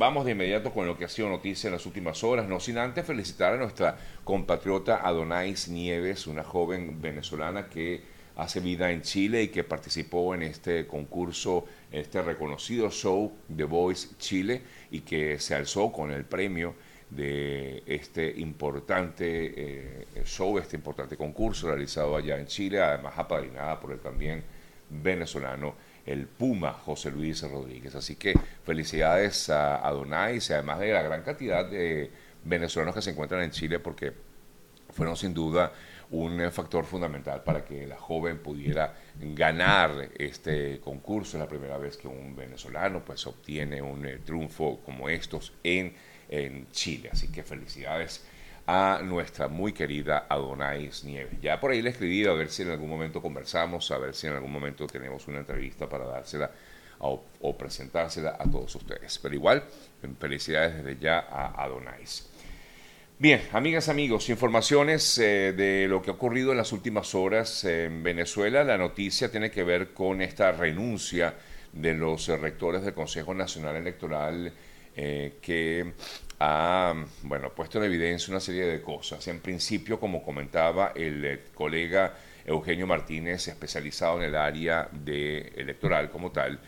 vamos de inmediato con lo que ha sido noticia en las últimas horas, no sin antes felicitar a nuestra compatriota Adonais Nieves, una joven venezolana que hace vida en Chile y que participó en este concurso, este reconocido show The Voice Chile y que se alzó con el premio de este importante eh, show, este importante concurso realizado allá en Chile, además apadrinada por el también venezolano el Puma José Luis Rodríguez. Así que felicidades a, a Donais además de la gran cantidad de venezolanos que se encuentran en Chile porque fueron sin duda un eh, factor fundamental para que la joven pudiera ganar este concurso. Es la primera vez que un venezolano pues obtiene un eh, triunfo como estos en, en Chile. Así que felicidades a nuestra muy querida Adonais Nieves. Ya por ahí le he escribido a ver si en algún momento conversamos, a ver si en algún momento tenemos una entrevista para dársela o, presentársela a todos ustedes. Pero igual, felicidades desde ya a Adonais. Bien, amigas, amigos, informaciones eh, de lo que ha ocurrido en las últimas horas en Venezuela. La noticia tiene que ver con esta renuncia de los rectores del Consejo Nacional Electoral eh, que ha bueno, puesto en evidencia una serie de cosas. En principio, como comentaba el eh, colega Eugenio Martínez, especializado en el área de electoral como tal,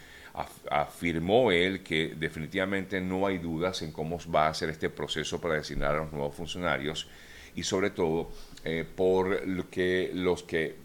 afirmó él que definitivamente no hay dudas en cómo va a ser este proceso para designar a los nuevos funcionarios y sobre todo eh, por lo que los que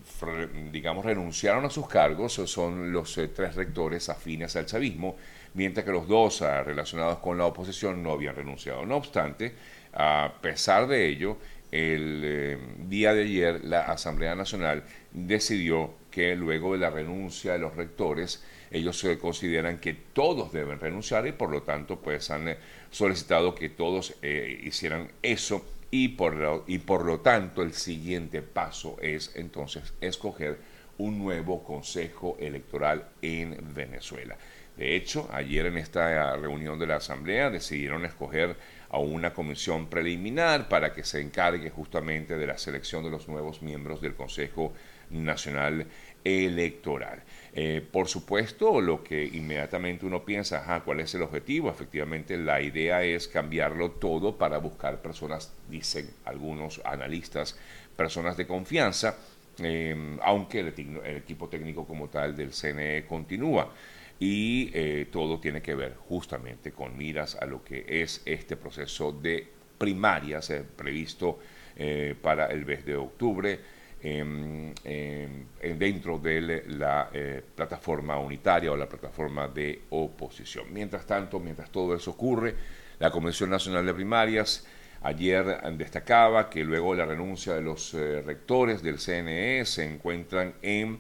digamos renunciaron a sus cargos son los eh, tres rectores afines al chavismo mientras que los dos ah, relacionados con la oposición no habían renunciado. No obstante, a pesar de ello, el eh, día de ayer la Asamblea Nacional decidió que luego de la renuncia de los rectores, ellos se consideran que todos deben renunciar y por lo tanto pues han eh, solicitado que todos eh, hicieran eso y por, y por lo tanto el siguiente paso es entonces escoger un nuevo consejo electoral en Venezuela. De hecho, ayer en esta reunión de la Asamblea decidieron escoger a una comisión preliminar para que se encargue justamente de la selección de los nuevos miembros del Consejo Nacional Electoral. Eh, por supuesto, lo que inmediatamente uno piensa, ¿cuál es el objetivo? Efectivamente, la idea es cambiarlo todo para buscar personas, dicen algunos analistas, personas de confianza, eh, aunque el, el equipo técnico como tal del CNE continúa y eh, todo tiene que ver justamente con miras a lo que es este proceso de primarias eh, previsto eh, para el mes de octubre em, em, dentro de la plataforma unitaria o la plataforma de oposición. Mientras tanto, mientras todo eso ocurre, la Comisión Nacional de Primarias ayer destacaba que luego la renuncia de los rectores del CNE se encuentran en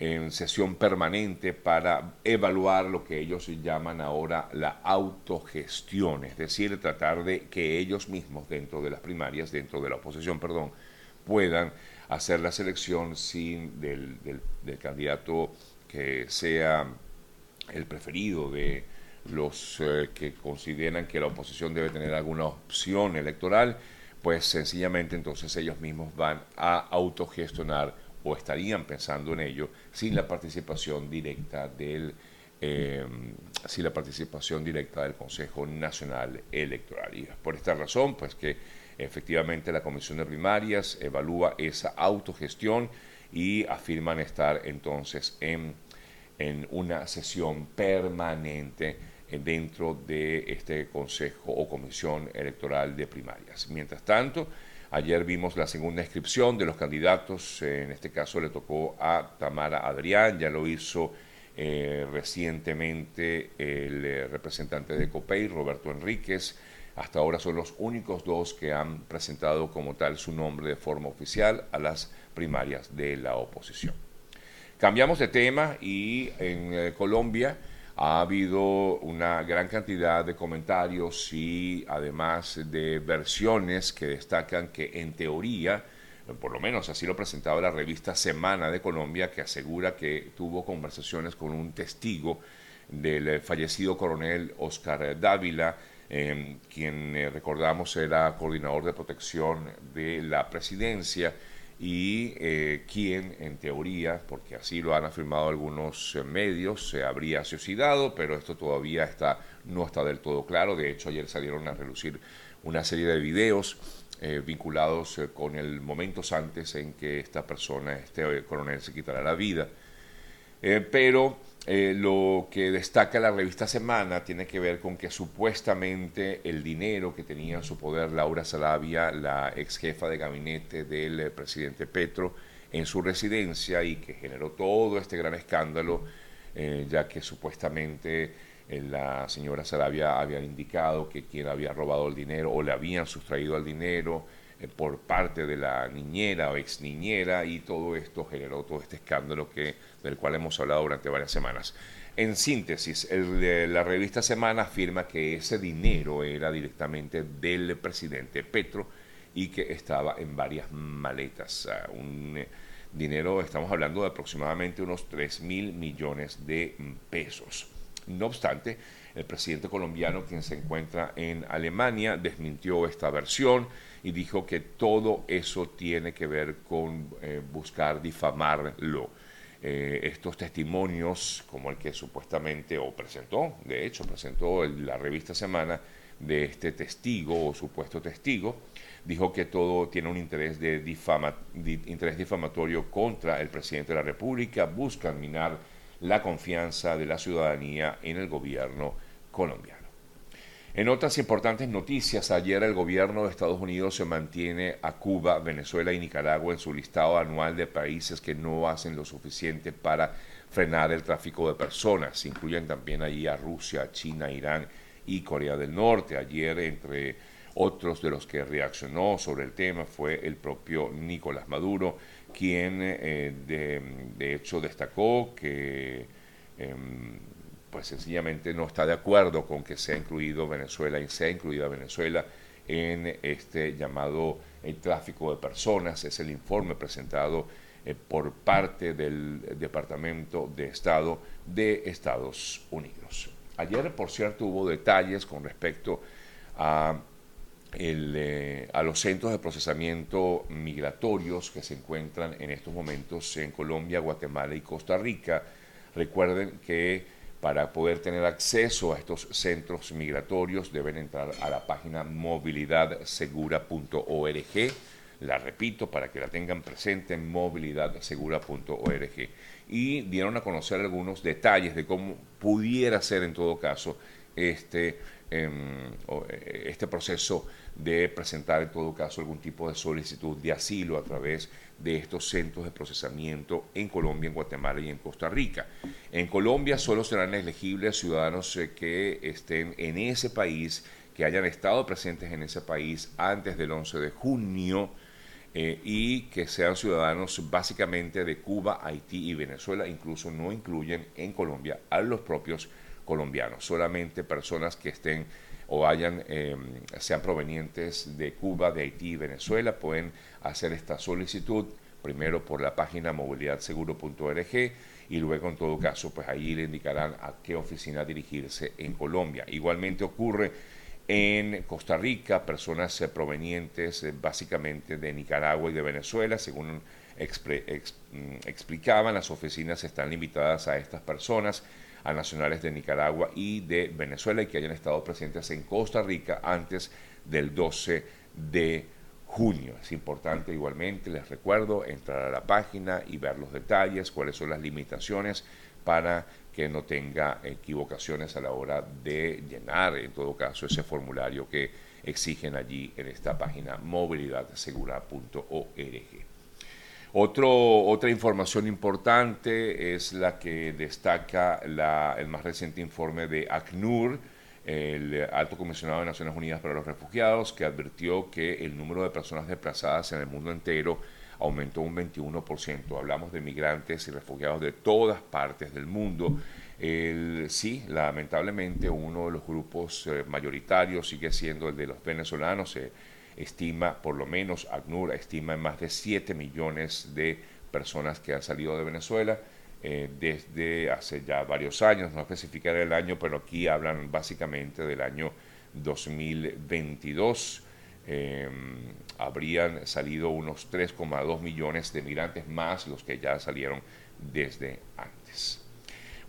en sesión permanente para evaluar lo que ellos llaman ahora la autogestión, es decir, tratar de que ellos mismos dentro de las primarias, dentro de la oposición, perdón, puedan hacer la selección sin del, del, candidato que sea el preferido de los eh, que consideran que la oposición debe tener alguna opción electoral, pues sencillamente entonces ellos mismos van a autogestionar o estarían pensando en ello sin la participación directa del eh, sin la participación directa del Consejo Nacional Electoral. Y por esta razón, pues que efectivamente la Comisión de Primarias evalúa esa autogestión y afirman estar entonces en, en una sesión permanente dentro de este Consejo o Comisión Electoral de Primarias. Mientras tanto, Ayer vimos la segunda inscripción de los candidatos, en este caso le tocó a Tamara Adrián, ya lo hizo eh, recientemente el eh, representante de COPEI, Roberto Enríquez. Hasta ahora son los únicos dos que han presentado como tal su nombre de forma oficial a las primarias de la oposición. Cambiamos de tema y en eh, Colombia ha habido una gran cantidad de comentarios y además de versiones que destacan que en teoría, por lo menos así lo presentaba la revista Semana de Colombia, que asegura que tuvo conversaciones con un testigo del fallecido coronel Oscar Dávila, em, quien eh, recordamos era coordinador de protección de la presidencia y eh, quien en teoría, porque así lo han afirmado algunos eh, medios, se habría suicidado, pero esto todavía está no está del todo claro. De hecho, ayer salieron a relucir una serie de videos eh, vinculados con el momentos antes en que esta persona, este coronel, se quitará la vida. pero lo que destaca la revista Semana tiene que ver con que supuestamente el dinero que tenía en su poder Laura Salavia, la ex jefa de gabinete del presidente Petro, en su residencia y que generó todo este gran escándalo, eh, ya que supuestamente eh, la señora Sarabia había indicado que quien había robado el dinero o le habían sustraído el dinero eh, por parte de la niñera o ex niñera y todo esto generó todo este escándalo que, del cual hemos hablado durante varias semanas. En síntesis, la revista Semana afirma que ese dinero era directamente del presidente Petro, y que estaba en varias maletas. Un eh, dinero, estamos hablando de aproximadamente unos 3 mil millones de pesos. No obstante, el presidente colombiano, quien se encuentra en Alemania, desmintió esta versión y dijo que todo eso tiene que ver con eh, buscar difamarlo. Eh, estos testimonios, como el que supuestamente, o presentó, de hecho, presentó la revista Semana, de este testigo o supuesto testigo, dijo que todo tiene un interés, de interés difamatorio contra el presidente de la República, buscan minar la confianza de la ciudadanía en el gobierno colombiano. En otras importantes noticias, ayer el gobierno de Estados Unidos se mantiene a Cuba, Venezuela y Nicaragua en su listado anual de países que no hacen lo suficiente para frenar el tráfico de personas. Incluyen también allí a Rusia, China, Irán y Corea del Norte. Ayer, entre otros de los que reaccionó sobre el tema, fue el propio Nicolás Maduro, quien eh, de, hecho destacó que em, pues sencillamente no está de acuerdo con que sea incluido Venezuela y sea incluida Venezuela en este llamado el tráfico de personas. Es el informe presentado eh, por parte del Departamento de Estado de Estados Unidos. Ayer, por cierto, hubo detalles con respecto a, eh, a los centros de procesamiento migratorios que se encuentran en estos momentos en Colombia, Guatemala y Costa Rica. Recuerden que para poder tener acceso a estos centros migratorios deben entrar a la página movilidadsegura.org. La repito para que la tengan presente, movilidadsegura.org y dieron a conocer algunos detalles de cómo pudiera ser en todo caso este, em, eh, este proceso de presentar en todo caso algún tipo de solicitud de asilo a través de estos centros de procesamiento en Colombia, en Guatemala y en Costa Rica. En Colombia solo serán elegibles ciudadanos eh, que estén en ese país, que hayan estado presentes en ese país antes del 11 de junio eh, y que sean ciudadanos básicamente de Cuba, Haití y Venezuela, incluso no incluyen en Colombia a los propios colombianos, solamente personas que estén o hayan, eh, sean provenientes de Cuba, de Haití y Venezuela, pueden hacer esta solicitud primero por la página movilidadseguro.org y luego en todo caso pues ahí le indicarán a qué oficina dirigirse en Colombia. Igualmente ocurre en Costa Rica, personas eh, provenientes eh, básicamente de Nicaragua y de Venezuela, según mm, explicaban, las oficinas están limitadas a estas personas, a nacionales de Nicaragua y de Venezuela y que hayan estado presentes en Costa Rica antes del 12 de junio. Es importante igualmente, les recuerdo, entrar a la página y ver los detalles, cuáles son las limitaciones para que no tenga equivocaciones a la hora de llenar, en todo caso, ese formulario que exigen allí en esta página movilidadsegura.org. Otro, otra información importante es la que destaca el más reciente informe de ACNUR, el Alto Comisionado de Naciones Unidas para los Refugiados, que advirtió que el número de personas desplazadas en el mundo entero aumentó un 21%. Hablamos de migrantes y refugiados de todas partes del mundo. sí, lamentablemente uno de los grupos eh, mayoritarios sigue siendo el de los venezolanos. Se estima, por lo menos ACNUR estima en más de 7 millones de personas que han salido de Venezuela. Eh, desde hace ya varios años, no especificar el año, pero aquí hablan básicamente del año 2022. Em, habrían salido unos 3,2 millones de migrantes más los que ya salieron desde antes.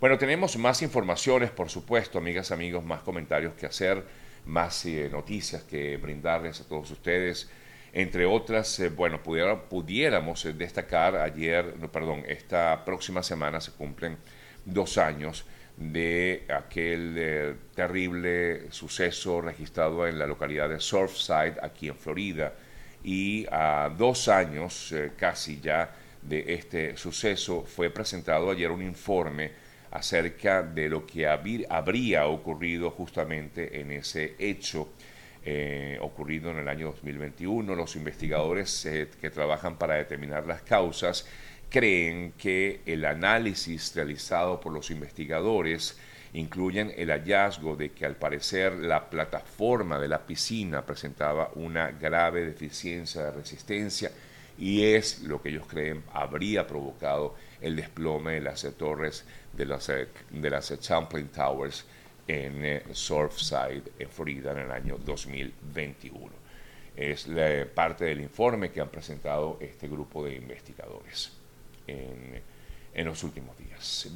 Bueno, tenemos más informaciones, por supuesto, amigas, amigos, más comentarios que hacer, más eh, noticias que brindarles a todos ustedes. Entre otras, eh, bueno, pudiéramos eh, destacar ayer, no, perdón, esta próxima semana se cumplen dos años de aquel terrible suceso registrado en la localidad de Surfside, aquí en Florida. Y a dos años casi ya de este suceso fue presentado ayer un informe acerca de lo que habría ocurrido justamente en ese hecho eh, ocurrido en el año 2021. Los investigadores eh, que trabajan para determinar las causas creen que el análisis realizado por los investigadores incluyen el hallazgo de que al parecer la plataforma de la piscina presentaba una grave deficiencia de resistencia y es lo que ellos creen habría provocado el desplome de las torres de las, eh, las Champlain Towers en eh, Surfside, en Florida, en el año 2021. Es parte del informe que han presentado este grupo de investigadores en, en los últimos días.